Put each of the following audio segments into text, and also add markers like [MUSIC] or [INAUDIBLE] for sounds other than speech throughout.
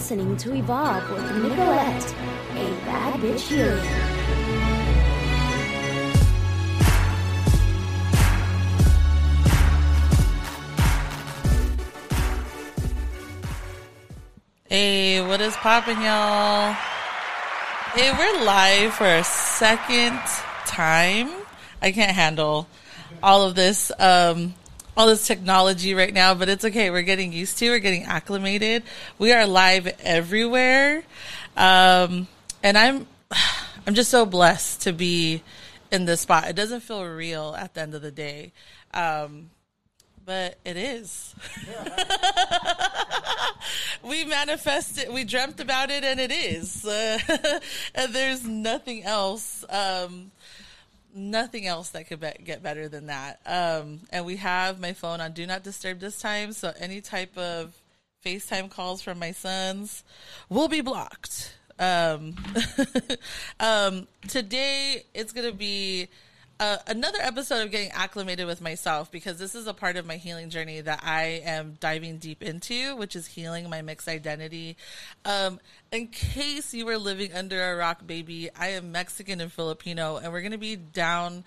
listening to Evolve with Nicolette, a bad bitch healer. Hey, what is poppin', y'all? Hey, we're live for a second time. I can't handle all of this, um, all this technology right now, but it's okay. We're getting used to. We're getting acclimated. We are live everywhere, um, and I'm, [SIGHS] I'm just so blessed to be in this spot. It doesn't feel real at the end of the day. Um, but it is. [LAUGHS] we manifested, we dreamt about it, and it is. Uh, [LAUGHS] and there's nothing else, um, nothing else that could be- get better than that. Um, and we have my phone on Do Not Disturb this time, so any type of FaceTime calls from my sons will be blocked. Um, [LAUGHS] um, today, it's going to be uh, another episode of getting acclimated with myself because this is a part of my healing journey that I am diving deep into, which is healing my mixed identity. Um, in case you were living under a rock, baby, I am Mexican and Filipino, and we're going to be down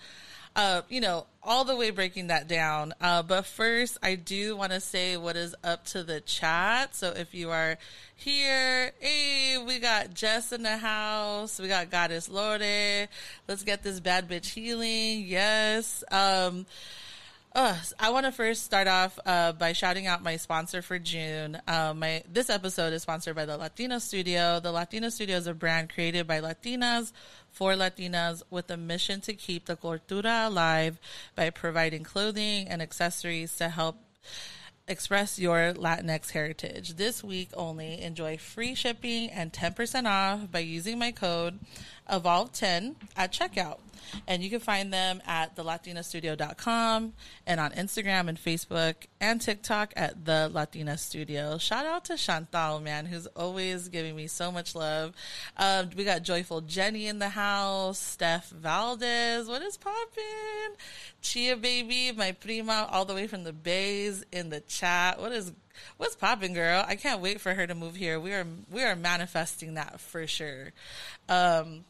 uh, you know, all the way breaking that down. Uh, but first, I do want to say what is up to the chat. So if you are here, hey, we got Jess in the house. We got Goddess Lorde. Let's get this bad bitch healing. Yes. Um, uh, I want to first start off uh, by shouting out my sponsor for June. Uh, my this episode is sponsored by the Latina Studio. The Latina Studio is a brand created by Latinas for Latinas with a mission to keep the cultura alive by providing clothing and accessories to help express your Latinx heritage. This week only, enjoy free shipping and 10% off by using my code Evolve10 at checkout. And you can find them at thelatinastudio.com and on Instagram and Facebook and TikTok at the Latina Studio. Shout out to Chantal, man, who's always giving me so much love. Um, we got Joyful Jenny in the house, Steph Valdez. What is poppin'? Chia Baby, my prima, all the way from the Bays in the chat. What is what's popping, girl? I can't wait for her to move here. We are we are manifesting that for sure. Um,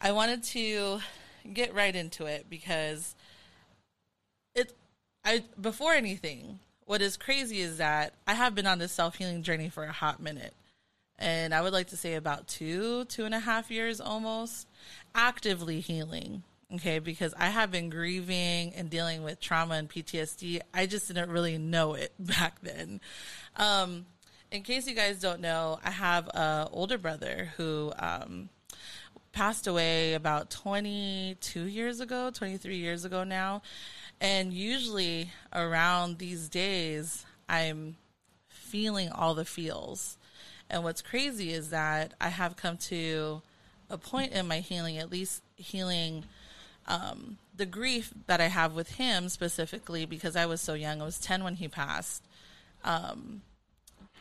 I wanted to get right into it because it I before anything, what is crazy is that I have been on this self healing journey for a hot minute. And I would like to say about two, two and a half years almost, actively healing. Okay, because I have been grieving and dealing with trauma and PTSD. I just didn't really know it [LAUGHS] back then. Um, in case you guys don't know, I have a older brother who um, passed away about 22 years ago, 23 years ago now. And usually around these days, I'm feeling all the feels. And what's crazy is that I have come to a point in my healing, at least healing um, the grief that I have with him specifically because I was so young. I was 10 when he passed. Um,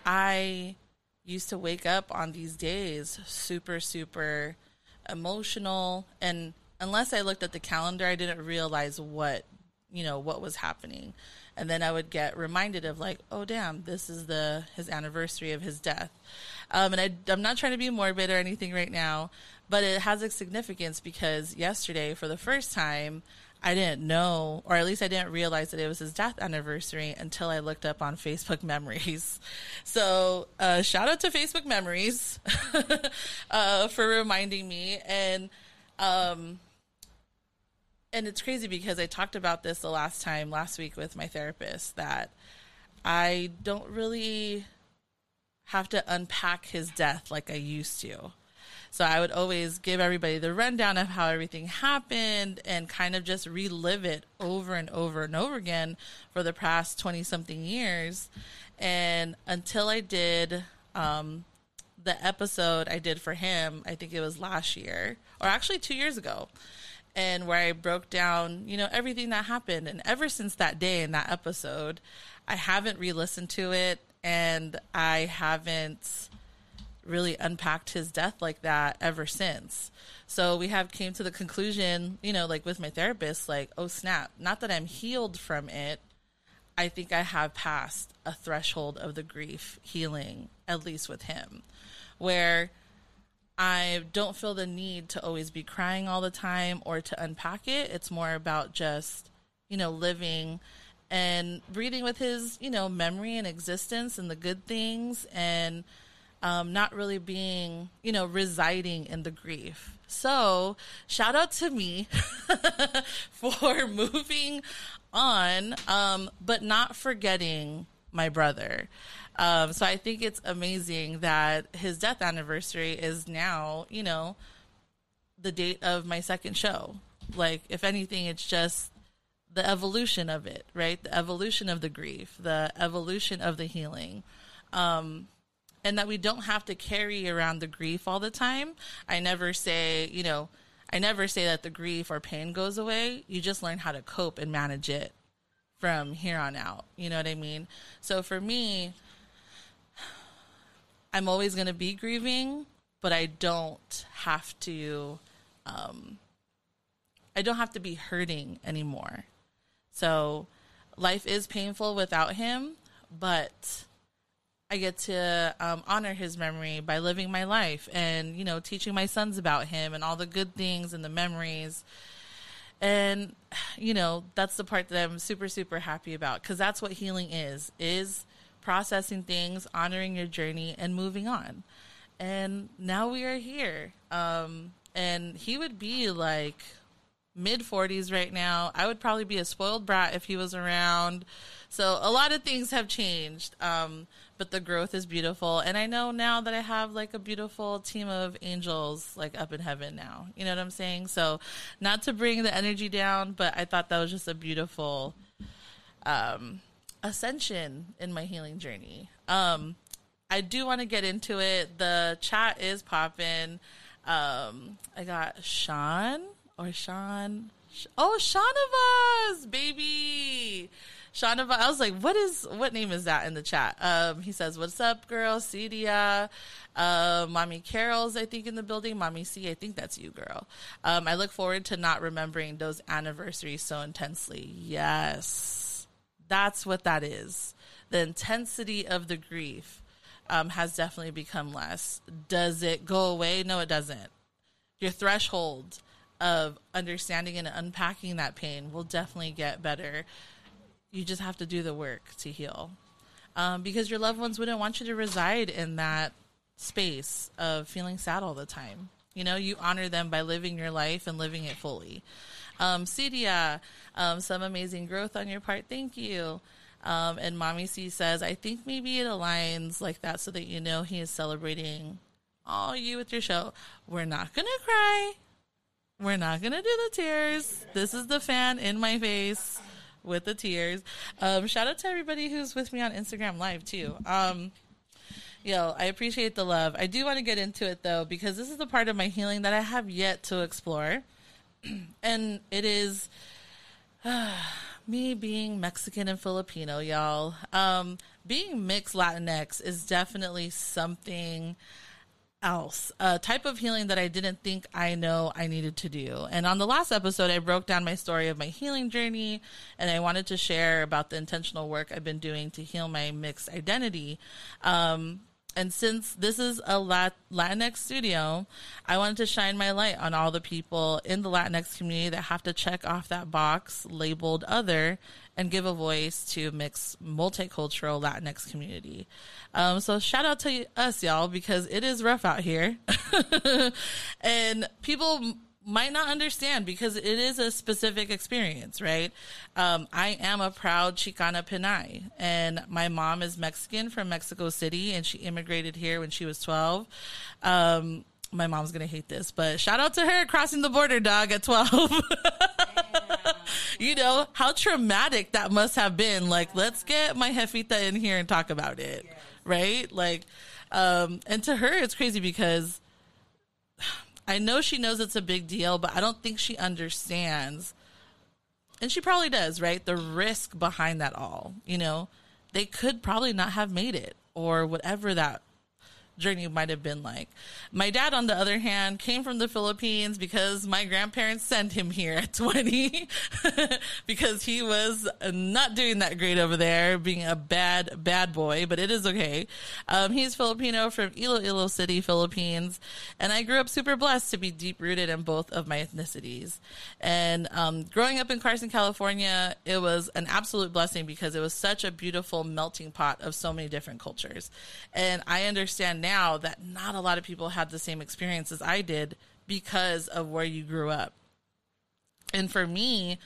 I used to wake up on these days super, super emotional and unless I looked at the calendar, I didn't realize what you know what was happening, and then I would get reminded of like, oh damn, this is the his anniversary of his death, um, and I, I'm not trying to be morbid or anything right now, but it has a significance because yesterday, for the first time, I didn't know, or at least I didn't realize that it was his death anniversary until I looked up on Facebook Memories. [LAUGHS] So, uh, shout out to Facebook Memories [LAUGHS] uh, for reminding me. And, um, and it's crazy because I talked about this the last time, last week, with my therapist that I don't really have to unpack his death like I used to. So I would always give everybody the rundown of how everything happened and kind of just relive it over and over and over again for the past 20 something years. And until I did um, the episode I did for him, I think it was last year, or actually two years ago, and where I broke down, you know, everything that happened. And ever since that day in that episode, I haven't re listened to it and I haven't really unpacked his death like that ever since. So we have came to the conclusion, you know, like with my therapist, like, oh snap, not that I'm healed from it. I think I have passed a threshold of the grief healing, at least with him, where I don't feel the need to always be crying all the time or to unpack it. It's more about just, you know, living and breathing with his, you know, memory and existence and the good things and um, not really being, you know, residing in the grief. So, shout out to me [LAUGHS] for [LAUGHS] moving on, um, but not forgetting my brother. Um, so I think it's amazing that his death anniversary is now, you know, the date of my second show. Like, if anything, it's just the evolution of it, right? The evolution of the grief, the evolution of the healing. Um, and that we don't have to carry around the grief all the time. I never say, you know, I never say that the grief or pain goes away. You just learn how to cope and manage it from here on out. You know what I mean? So for me, I'm always going to be grieving, but I don't have to um I don't have to be hurting anymore. So life is painful without him, but I get to um, honor his memory by living my life and, you know, teaching my sons about him and all the good things and the memories. And, you know, that's the part that I'm super, super happy about because that's what healing is, is processing things, honoring your journey and moving on. And now we are here. Um, and he would be like mid 40s right now. I would probably be a spoiled brat if he was around. So a lot of things have changed. Um, but the growth is beautiful. And I know now that I have like a beautiful team of angels like up in heaven now. You know what I'm saying? So not to bring the energy down, but I thought that was just a beautiful um, ascension in my healing journey. Um, I do want to get into it. The chat is popping. Um, I got Sean or Sean. Oh, Shaunavaz, baby. Shaunavaz. I was like, what is what name is that in the chat? Um, he says, "What's up, girl?" Cedia, uh, mommy Carol's, I think, in the building. Mommy C, I think that's you, girl. Um, I look forward to not remembering those anniversaries so intensely. Yes, that's what that is. The intensity of the grief um, has definitely become less. Does it go away? No, it doesn't. Your threshold of understanding and unpacking that pain will definitely get better. You just have to do the work to heal. Um, because your loved ones wouldn't want you to reside in that space of feeling sad all the time. You know, you honor them by living your life and living it fully. Um, um, some amazing growth on your part. Thank you. Um, and Mommy C says, I think maybe it aligns like that so that you know he is celebrating all you with your show. We're not going to cry. We're not gonna do the tears. This is the fan in my face with the tears. Um, shout out to everybody who's with me on Instagram Live too. Um, yo, I appreciate the love. I do want to get into it though because this is the part of my healing that I have yet to explore, [CLEARS THROAT] and it is [SIGHS] me being Mexican and Filipino, y'all. Um, being mixed Latinx is definitely something else, a type of healing that I didn't think I know I needed to do. And on the last episode, I broke down my story of my healing journey and I wanted to share about the intentional work I've been doing to heal my mixed identity. Um, and since this is a Lat- Latinx studio, I wanted to shine my light on all the people in the Latinx community that have to check off that box labeled other and give a voice to mixed multicultural Latinx community. Um, so shout out to us, y'all, because it is rough out here. [LAUGHS] and people might not understand because it is a specific experience, right? Um, I am a proud Chicana Pinay, and my mom is Mexican from Mexico City, and she immigrated here when she was 12. Um, my mom's gonna hate this, but shout out to her crossing the border, dog, at 12. [LAUGHS] you know, how traumatic that must have been. Like, let's get my jefita in here and talk about it, right? Like, um, and to her, it's crazy because I know she knows it's a big deal, but I don't think she understands. And she probably does, right? The risk behind that all. You know, they could probably not have made it or whatever that journey might have been like. My dad, on the other hand, came from the Philippines because my grandparents sent him here at [LAUGHS] 20 [LAUGHS] because he was not doing that great over there, being a bad, bad boy, but it is okay. Um, he's Filipino from Iloilo City, Philippines. And I grew up super blessed to be deep rooted in both of my ethnicities. And um, growing up in Carson, California, it was an absolute blessing because it was such a beautiful melting pot of so many different cultures. And I understand now that not a lot of people had the same experience as I did because of where you grew up. And for me,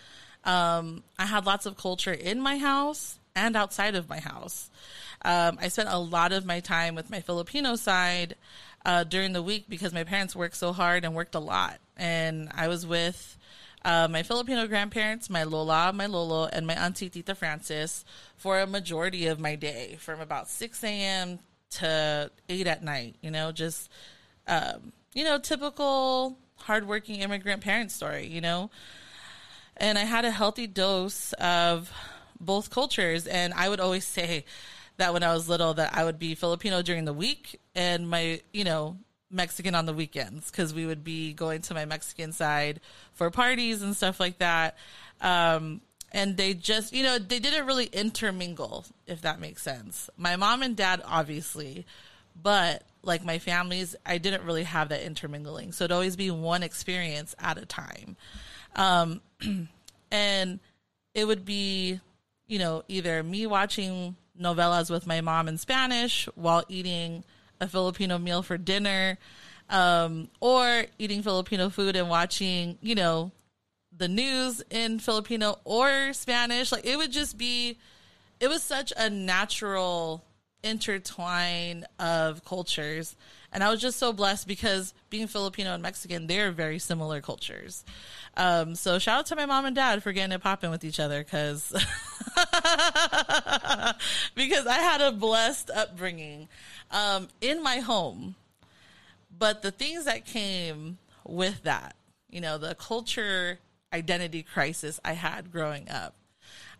um, I had lots of culture in my house and outside of my house. Um, I spent a lot of my time with my Filipino side uh, during the week because my parents worked so hard and worked a lot. And I was with uh, my Filipino grandparents, my Lola, my Lolo, and my Auntie Tita Francis for a majority of my day from about 6 a.m. to 8 at night, you know, just, um, you know, typical hardworking immigrant parent story, you know. And I had a healthy dose of both cultures. And I would always say that when I was little, that I would be Filipino during the week and my, you know, Mexican on the weekends because we would be going to my Mexican side for parties and stuff like that. Um, and they just, you know, they didn't really intermingle, if that makes sense. My mom and dad, obviously, but like my families, I didn't really have that intermingling. So it'd always be one experience at a time. Um, [CLEARS THROAT] and it would be, you know, either me watching novelas with my mom in Spanish while eating a Filipino meal for dinner, um, or eating Filipino food and watching, you know, the news in Filipino or Spanish. Like it would just be, it was such a natural intertwine of cultures. And I was just so blessed because being Filipino and Mexican, they're very similar cultures. Um, so shout out to my mom and dad for getting it popping with each other because [LAUGHS] because I had a blessed upbringing um, in my home. But the things that came with that, you know, the culture identity crisis I had growing up,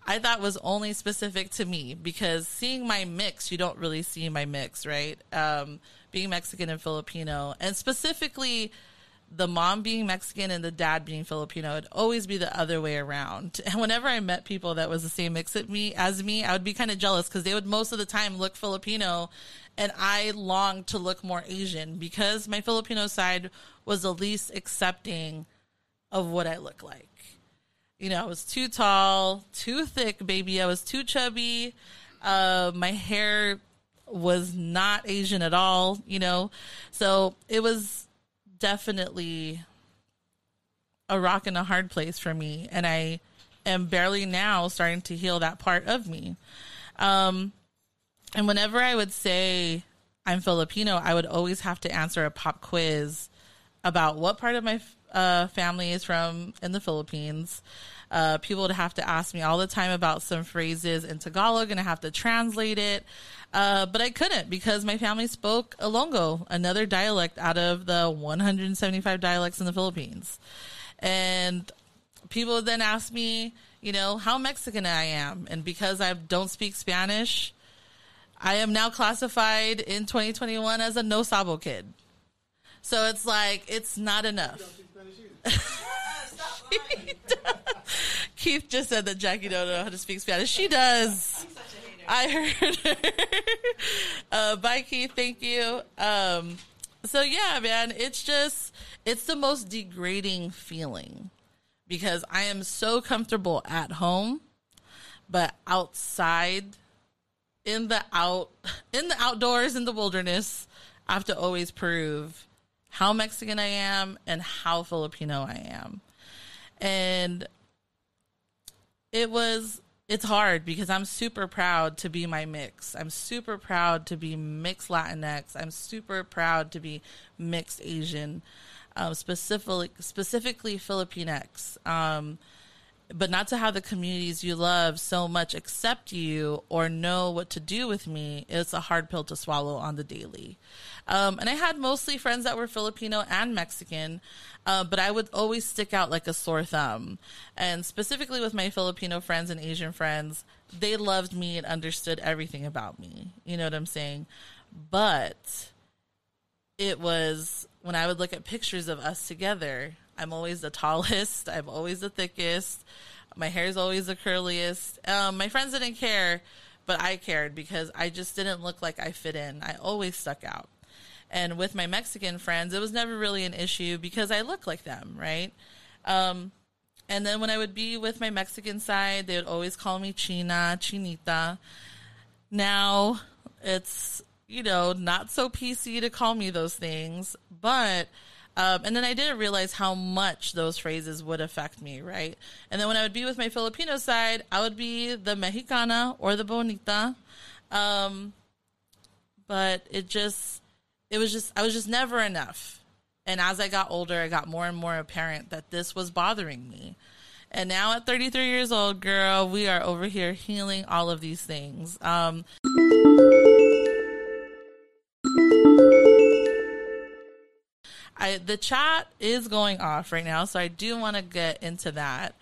I thought was only specific to me because seeing my mix, you don't really see my mix, right? Um, being Mexican and Filipino, and specifically the mom being Mexican and the dad being Filipino, it'd always be the other way around. [LAUGHS] And whenever I met people that was the same mix at me as me, I would be kind of jealous because they would most of the time look Filipino and I longed to look more Asian because my Filipino side was the least accepting of what I look like. You know, I was too tall, too thick, baby. I was too chubby. Uh, my hair was not Asian at all, you know. So it was definitely a rock and a hard place for me. And I am barely now starting to heal that part of me. Um, and whenever I would say I'm Filipino, I would always have to answer a pop quiz about what part of my uh, from in the Philippines. Uh, people would have to ask me all the time about some phrases in Tagalog, and I have to translate it. Uh, but I couldn't because my family spoke Ilonggo, another dialect out of the 175 dialects in the Philippines. And people then ask me, you know, how Mexican I am. And because I don't speak Spanish, I am now classified in 2021 as a no sabo kid. So it's like, it's not enough. [LAUGHS] Keith just said that Jackie don't know how to speak Spanish. She does. I heard her. [LAUGHS] uh, bye, Keith. Thank you. Um, so yeah, man, it's just it's the most degrading feeling because I am so comfortable at home, but outside in the out [LAUGHS] in the outdoors in the wilderness, I have to always prove how Mexican I am and how Filipino I am. And it was it's hard because I'm super proud to be my mix. I'm super proud to be mixed Latinx. I'm super proud to be mixed Asian, um, specifically specifically Filipinx. Um, but not to have the communities you love so much accept you or know what to do with me is a hard pill to swallow on the daily. Um, and i had mostly friends that were filipino and mexican uh, but i would always stick out like a sore thumb. And specifically with my filipino friends and asian friends they loved me and understood everything about me. You know what i'm saying? But it was when I would look at pictures of us together. I'm always the tallest. I'm always the thickest. My hair is always the curliest. Um, my friends didn't care, but I cared because I just didn't look like I fit in. I always stuck out. And with my Mexican friends, it was never really an issue because I look like them, right? Um, and then when I would be with my Mexican side, they would always call me China, Chinita. Now it's, you know, not so PC to call me those things, but um, and then I didn't realize how much those phrases would affect me, right? And then when I would be with my Filipino side, I would be the Mexicana or the Bonita. Um, but it just, it was just, I was just never enough. And as I got older, I got more and more apparent that this was bothering me. And now at 33 years old, girl, we are over here healing all of these things. Um, I the chat is going off right now, so I do want to get into that.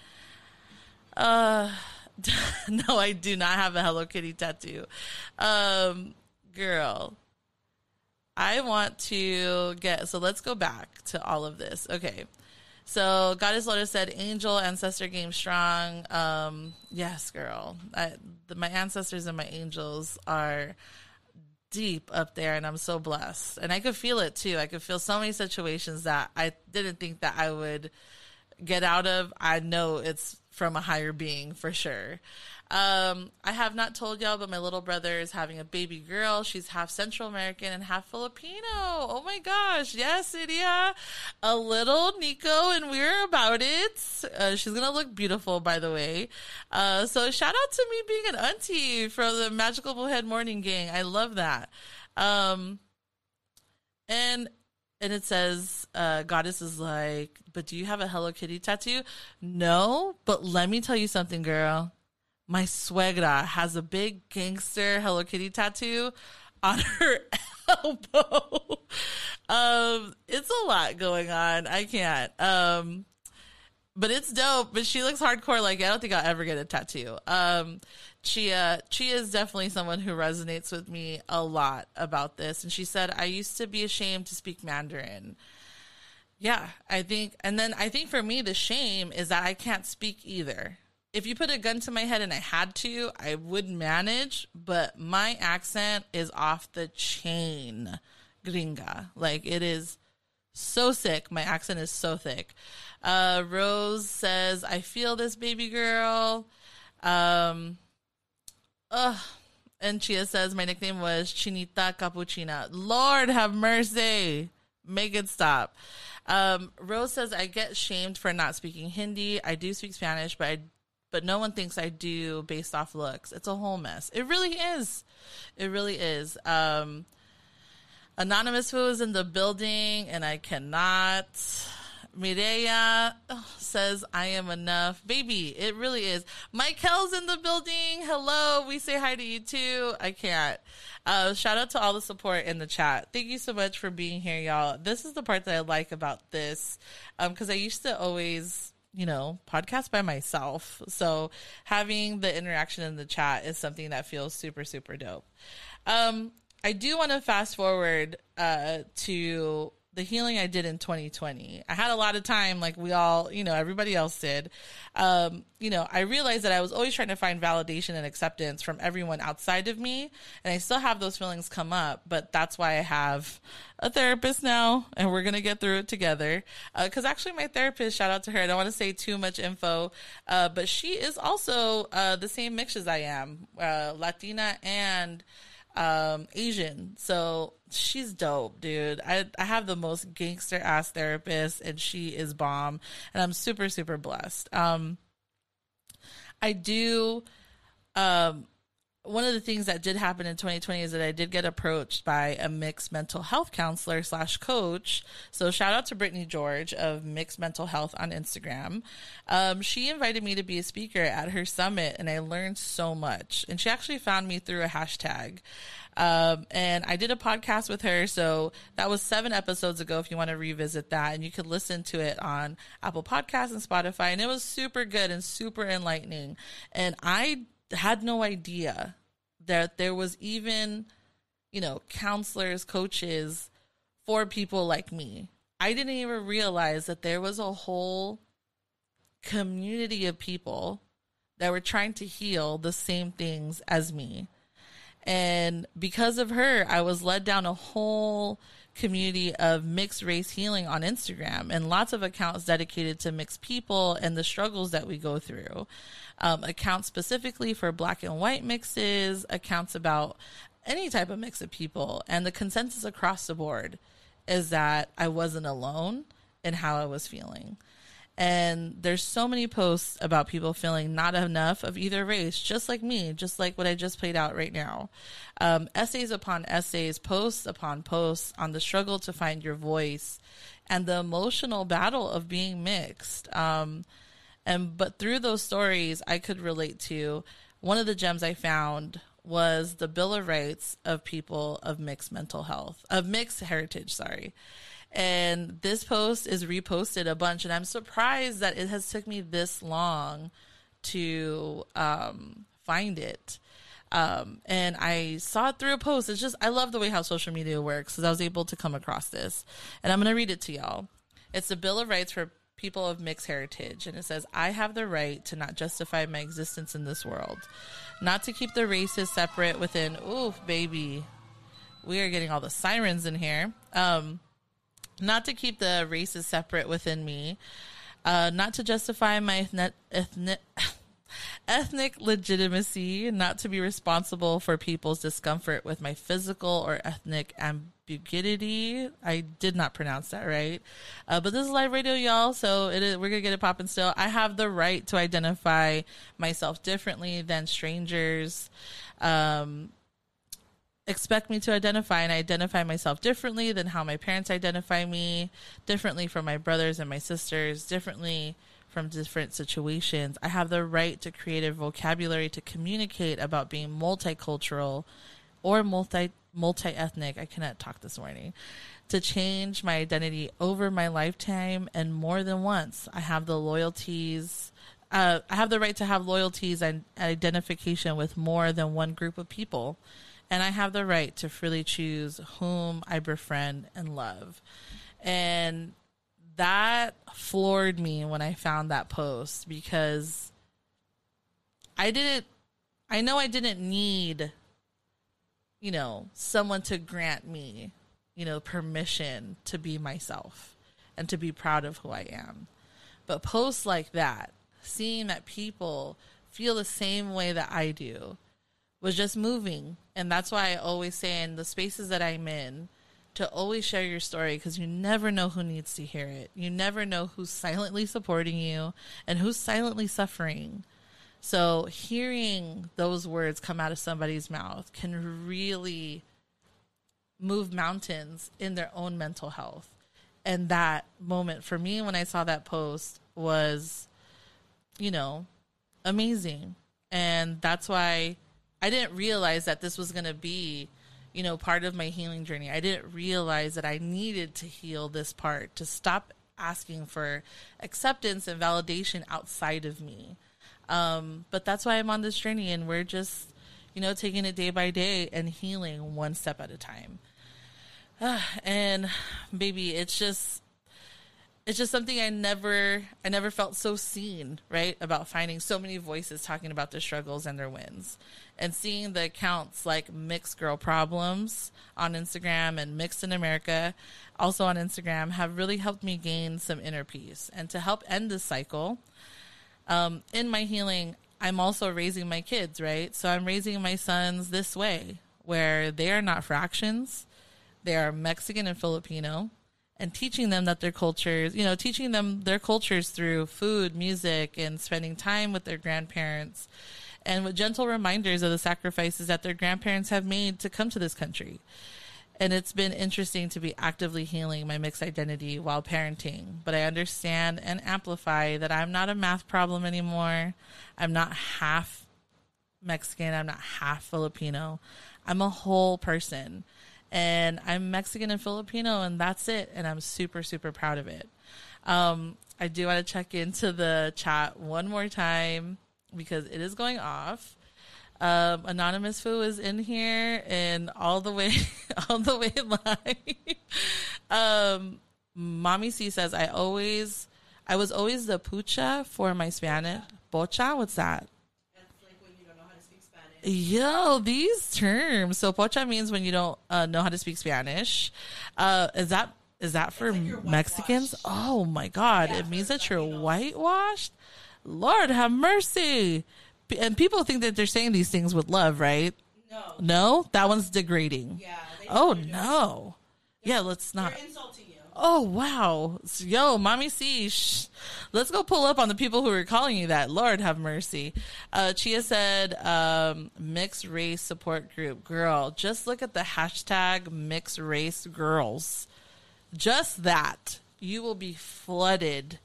Uh [LAUGHS] no, I do not have a Hello Kitty tattoo. Um girl, I want to get so let's go back to all of this. Okay. So Goddess Lotus said, "Angel ancestor game strong." Um, yes, girl. I, the, my ancestors and my angels are deep up there and I'm so blessed. And I could feel it too. I could feel so many situations that I didn't think that I would get out of. I know it's from a higher being for sure. Um, I have not told y'all, but my little brother is having a baby girl. She's half Central American and half Filipino. Oh my gosh. Yes, Idia. A little Nico, and we're about it. Uh, she's going to look beautiful, by the way. Uh, so shout out to me being an auntie from the Magical Bullhead Morning Gang. I love that. Um, and and it says uh, goddess is like but do you have a hello kitty tattoo no but let me tell you something girl my suegra has a big gangster Hello Kitty tattoo on [LAUGHS] her elbow. um, it's a lot going on. I can't. Um, but it's dope. But she looks hardcore. Like I don't think I'll ever get a tattoo. Um, Chia Chia is definitely someone who resonates with me a lot about this. And she said, "I used to be ashamed to speak Mandarin." Yeah, I think, and then I think for me, the shame is that I can't speak either if you put a gun to my head and I had to, I would manage, but my accent is off the chain, gringa. Like it is so sick. My accent is so thick. Uh, Rose says, I feel this baby girl. Um, ugh. And Chia says, my nickname was Chinita Capuchina. Lord have mercy. Make it stop. Um, Rose says, I get shamed for not speaking Hindi. I do speak Spanish, but I but no one thinks I do based off looks. It's a whole mess. It really is. It really is. Um, Anonymous who is in the building, and I cannot. Mireya says, I am enough. Baby, it really is. Michael's in the building. Hello. We say hi to you too. I can't. Uh, shout out to all the support in the chat. Thank you so much for being here, y'all. This is the part that I like about this. Um, cause I used to always you know, podcast by myself. So having the interaction in the chat is something that feels super, super dope. Um, I do want to fast forward uh, to the healing I did in 2020. I had a lot of time, like we all, you know, everybody else did. Um, you know, I realized that I was always trying to find validation and acceptance from everyone outside of me. And I still have those feelings come up, but that's why I have a therapist now and we're going to get through it together. Uh, cause actually my therapist, shout out to her. I don't want to say too much info. Uh, but she is also, uh, the same mix as I am, uh, Latina and, um, Asian. So she's dope, dude. I I have the most gangster ass therapist, and she is bomb, and I'm super super blessed. Um, I do. Um, one of the things that did happen in 2020 is that I did get approached by a mixed mental health counselor slash coach. So shout out to Brittany George of Mixed Mental Health on Instagram. Um, she invited me to be a speaker at her summit, and I learned so much. And she actually found me through a hashtag. Um, and I did a podcast with her. So that was seven episodes ago. If you want to revisit that, and you could listen to it on Apple Podcasts and Spotify. And it was super good and super enlightening. And I had no idea that there was even, you know, counselors, coaches for people like me. I didn't even realize that there was a whole community of people that were trying to heal the same things as me. And because of her, I was led down a whole community of mixed race healing on Instagram and lots of accounts dedicated to mixed people and the struggles that we go through. Um, accounts specifically for black and white mixes, accounts about any type of mix of people. And the consensus across the board is that I wasn't alone in how I was feeling. And there's so many posts about people feeling not enough of either race, just like me, just like what I just played out right now. Um, essays upon essays, posts upon posts on the struggle to find your voice and the emotional battle of being mixed. Um, and but through those stories, I could relate to one of the gems I found was the Bill of Rights of people of mixed mental health, of mixed heritage, sorry. And this post is reposted a bunch, and I'm surprised that it has took me this long to um, find it. Um, and I saw it through a post. It's just I love the way how social media works because I was able to come across this, and I'm gonna read it to y'all. It's the Bill of Rights for people of mixed heritage, and it says, "I have the right to not justify my existence in this world, not to keep the races separate within." Oof, baby, we are getting all the sirens in here. Um, not to keep the races separate within me, uh, not to justify my ethnic, ethnic, [LAUGHS] ethnic legitimacy, not to be responsible for people's discomfort with my physical or ethnic ambiguity. I did not pronounce that right, uh, but this is live radio, y'all. So it is, we're gonna get it popping still. I have the right to identify myself differently than strangers. Um, expect me to identify and I identify myself differently than how my parents identify me, differently from my brothers and my sisters, differently from different situations. I have the right to create a vocabulary to communicate about being multicultural or multi multi ethnic. I cannot talk this morning. To change my identity over my lifetime and more than once. I have the loyalties uh, I have the right to have loyalties and identification with more than one group of people and I have the right to freely choose whom I befriend and love. And that floored me when I found that post because I didn't, I know I didn't need, you know, someone to grant me, you know, permission to be myself and to be proud of who I am. But posts like that, seeing that people feel the same way that I do, was just moving. And that's why I always say in the spaces that I'm in to always share your story because you never know who needs to hear it. You never know who's silently supporting you and who's silently suffering. So hearing those words come out of somebody's mouth can really move mountains in their own mental health. And that moment for me when I saw that post was, you know, amazing. And that's why I didn't realize that this was going to be, you know, part of my healing journey. I didn't realize that I needed to heal this part to stop asking for acceptance and validation outside of me. Um, but that's why I'm on this journey, and we're just, you know, taking it day by day and healing one step at a time. Uh, [SIGHS] and baby, it's just it's just something I never I never felt so seen, right? About finding so many voices talking about their struggles and their wins. And seeing the accounts like Mixed Girl Problems on Instagram and Mixed in America also on Instagram have really helped me gain some inner peace. And to help end this cycle, um, in my healing, I'm also raising my kids, right? So I'm raising my sons this way, where they are not fractions. They are Mexican and Filipino and teaching them that their cultures, you know, teaching them their cultures through food, music, and spending time with their grandparents, and with gentle reminders of the sacrifices that their grandparents have made to come to this country. And it's been interesting to be actively healing my mixed identity while parenting. But I understand and amplify that I'm not a math problem anymore. I'm not half Mexican. I'm not half Filipino. I'm a whole person and I'm Mexican and Filipino, and that's it. And I'm super, super proud of it. Um, I do want to check into the chat one more time because it is going off. Um, Anonymous Foo is in here and all the way, [LAUGHS] all the way live. [LAUGHS] um, Mommy C says, I always, I was always the pocha for my Spanish. Bocha, What's that? Yo, these terms. So pocha means when you don't uh, know how to speak Spanish. Uh, is that is that for like Mexicans? Oh my God! Yeah, it means that you're whitewashed. Lord have mercy. And people think that they're saying these things with love, right? No. No, that one's degrading. Yeah. Oh no. Yeah, let's not. They're insulting. Oh wow, yo, mommy C, let's go pull up on the people who are calling you that. Lord have mercy. Uh, Chia said, um, mixed race support group. Girl, just look at the hashtag mixed race girls. Just that, you will be flooded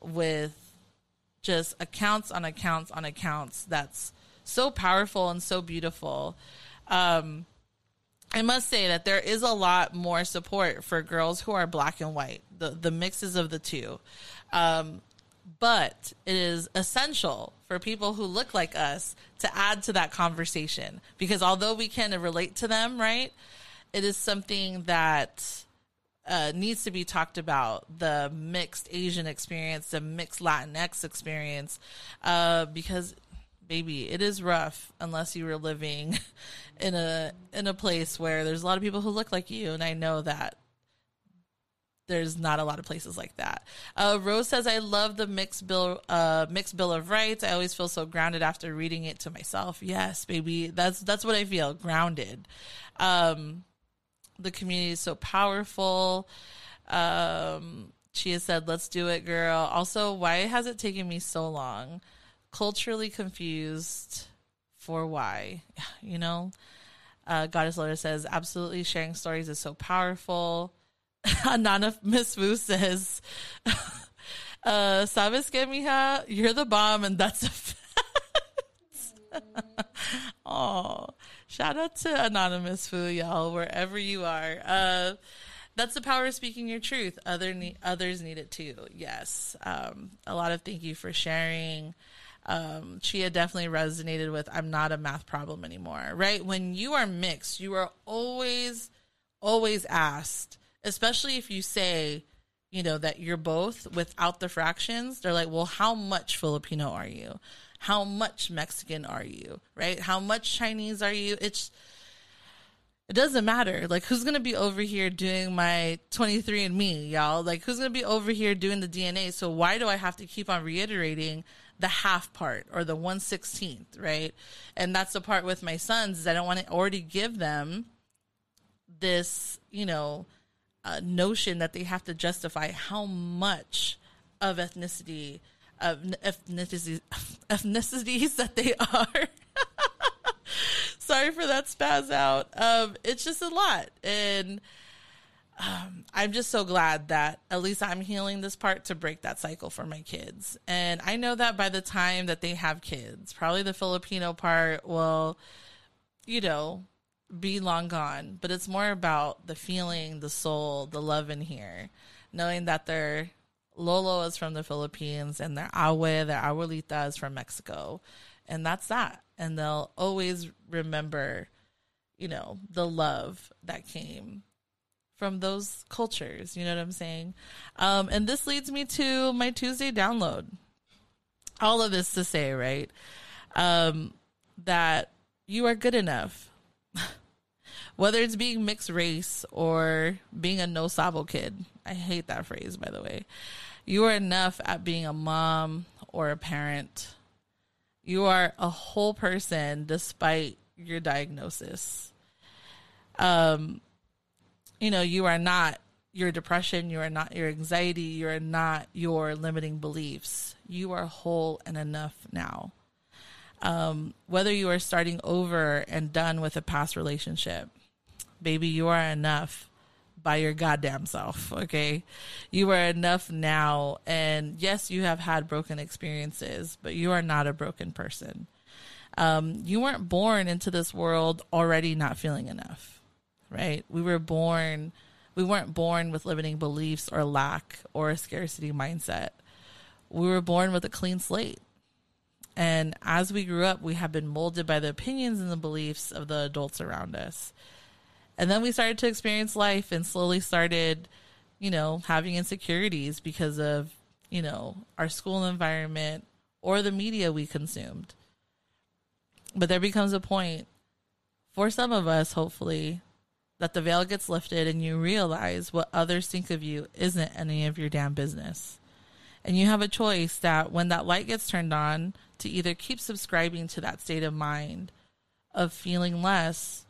with just accounts on accounts on accounts. That's so powerful and so beautiful. Um, I must say that there is a lot more support for girls who are black and white, the the mixes of the two. Um, but it is essential for people who look like us to add to that conversation because although we can relate to them, right, it is something that uh, needs to be talked about the mixed Asian experience, the mixed Latinx experience, uh, because baby, it is rough unless you were living [LAUGHS] in a in a place where there's a lot of people who look like you, and I know that there's not a lot of places like that. Uh, Rose says, "I love the mixed bill, uh, mixed bill of rights. I always feel so grounded after reading it to myself. Yes, baby, that's that's what I feel grounded. Um, the community is so powerful. Um, Chia said, "Let's do it, girl." Also, why has it taken me so long? Culturally confused for why, you know. Uh, Goddess Lotus says, "Absolutely, sharing stories is so powerful." [LAUGHS] Anonymous Wu says, [LAUGHS] uh, "Sabes que, mija, you're the bomb, and that's a [LAUGHS] fact." Oh, shout out to Anonymous Fu, y'all, wherever you are. Uh, that's the power of speaking your truth. Other ne- others need it too. Yes. Um, a lot of thank you for sharing. Um, Chia definitely resonated with I'm not a math problem anymore, right? When you are mixed, you are always, always asked, especially if you say, you know, that you're both without the fractions. They're like, well, how much Filipino are you? How much Mexican are you? Right? How much Chinese are you? It's, it doesn't matter. Like, who's going to be over here doing my 23 and me, y'all? Like, who's going to be over here doing the DNA? So, why do I have to keep on reiterating the half part or the 116th, right? And that's the part with my sons is I don't want to already give them this, you know, uh, notion that they have to justify how much of ethnicity, of ethnicities, [LAUGHS] ethnicities that they are. [LAUGHS] Sorry for that spaz out. Um, it's just a lot. And um, I'm just so glad that at least I'm healing this part to break that cycle for my kids. And I know that by the time that they have kids, probably the Filipino part will, you know, be long gone. But it's more about the feeling, the soul, the love in here, knowing that their Lolo is from the Philippines and their Awe, their Abuelita is from Mexico. And that's that. And they'll always remember, you know, the love that came from those cultures. You know what I'm saying? Um, and this leads me to my Tuesday download. All of this to say, right? Um, that you are good enough. [LAUGHS] Whether it's being mixed race or being a no sabo kid. I hate that phrase, by the way. You are enough at being a mom or a parent. You are a whole person despite your diagnosis. Um, you know, you are not your depression, you are not your anxiety, you are not your limiting beliefs. You are whole and enough now. Um, whether you are starting over and done with a past relationship, baby, you are enough by your goddamn self, okay? You are enough now. And yes, you have had broken experiences, but you are not a broken person. Um, you weren't born into this world already not feeling enough right? We were born, we weren't born with limiting beliefs or lack or a scarcity mindset. We were born with a clean slate. And as we grew up, we have been molded by the opinions and the beliefs of the adults around us. And then we started to experience life and slowly started, you know, having insecurities because of, you know, our school environment or the media we consumed. But there becomes a point for some of us, hopefully, that the veil gets lifted and you realize what others think of you isn't any of your damn business. And you have a choice that when that light gets turned on, to either keep subscribing to that state of mind of feeling less,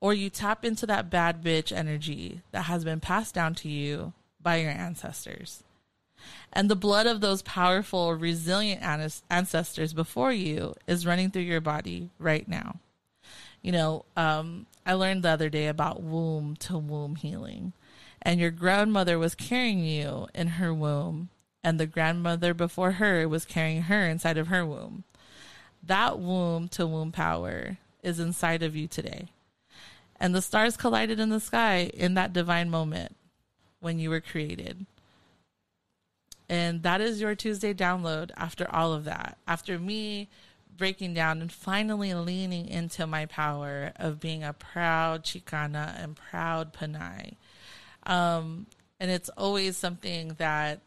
or you tap into that bad bitch energy that has been passed down to you by your ancestors. And the blood of those powerful, resilient ancestors before you is running through your body right now. You know, um, I learned the other day about womb to womb healing. And your grandmother was carrying you in her womb, and the grandmother before her was carrying her inside of her womb. That womb to womb power is inside of you today. And the stars collided in the sky in that divine moment when you were created. And that is your Tuesday download after all of that. After me breaking down and finally leaning into my power of being a proud Chicana and proud Pinay. Um, and it's always something that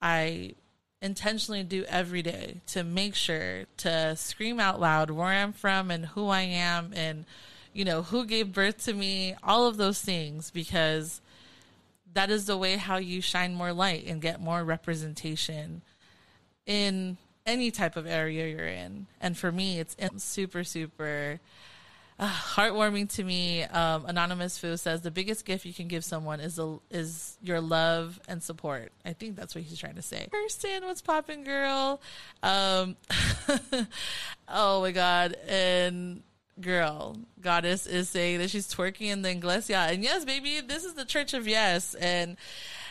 I intentionally do every day to make sure to scream out loud where I'm from and who I am and, you know, who gave birth to me, all of those things, because that is the way how you shine more light and get more representation in any type of area you're in. And for me, it's super, super uh, heartwarming to me. Um, Anonymous Foo says the biggest gift you can give someone is a, is your love and support. I think that's what he's trying to say. Kirsten, what's popping, girl? Um, [LAUGHS] oh my god! And girl, goddess is saying that she's twerking in the iglesia, and yes, baby, this is the Church of Yes, and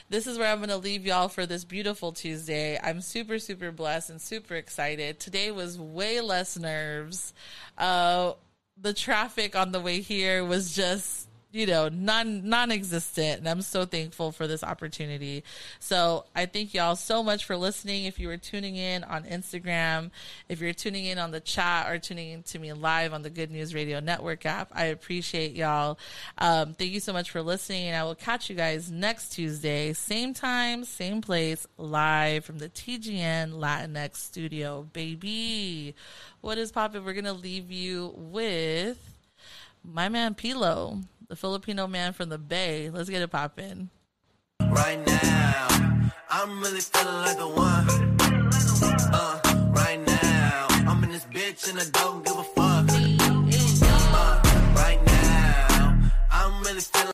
this is where I'm going to leave y'all for this beautiful Tuesday. I'm super, super blessed and super excited. Today was way less nerves. Uh, the traffic on the way here was just you know non non-existent and i'm so thankful for this opportunity. So i thank y'all so much for listening. If you were tuning in on instagram if you're tuning in on the chat or tuning in to me live on the good news radio network app i appreciate y'all. Um, thank you so much for listening and i will catch you guys next tuesday same time same place live from the tgn latinx studio baby. What is poppin'? We're gonna leave you with my man P-Lo, the Filipino man from the Bay. Let's get it poppin'. Right now, I'm really feeling like the one. Uh, right now, I'm in this bitch and I don't give a fuck.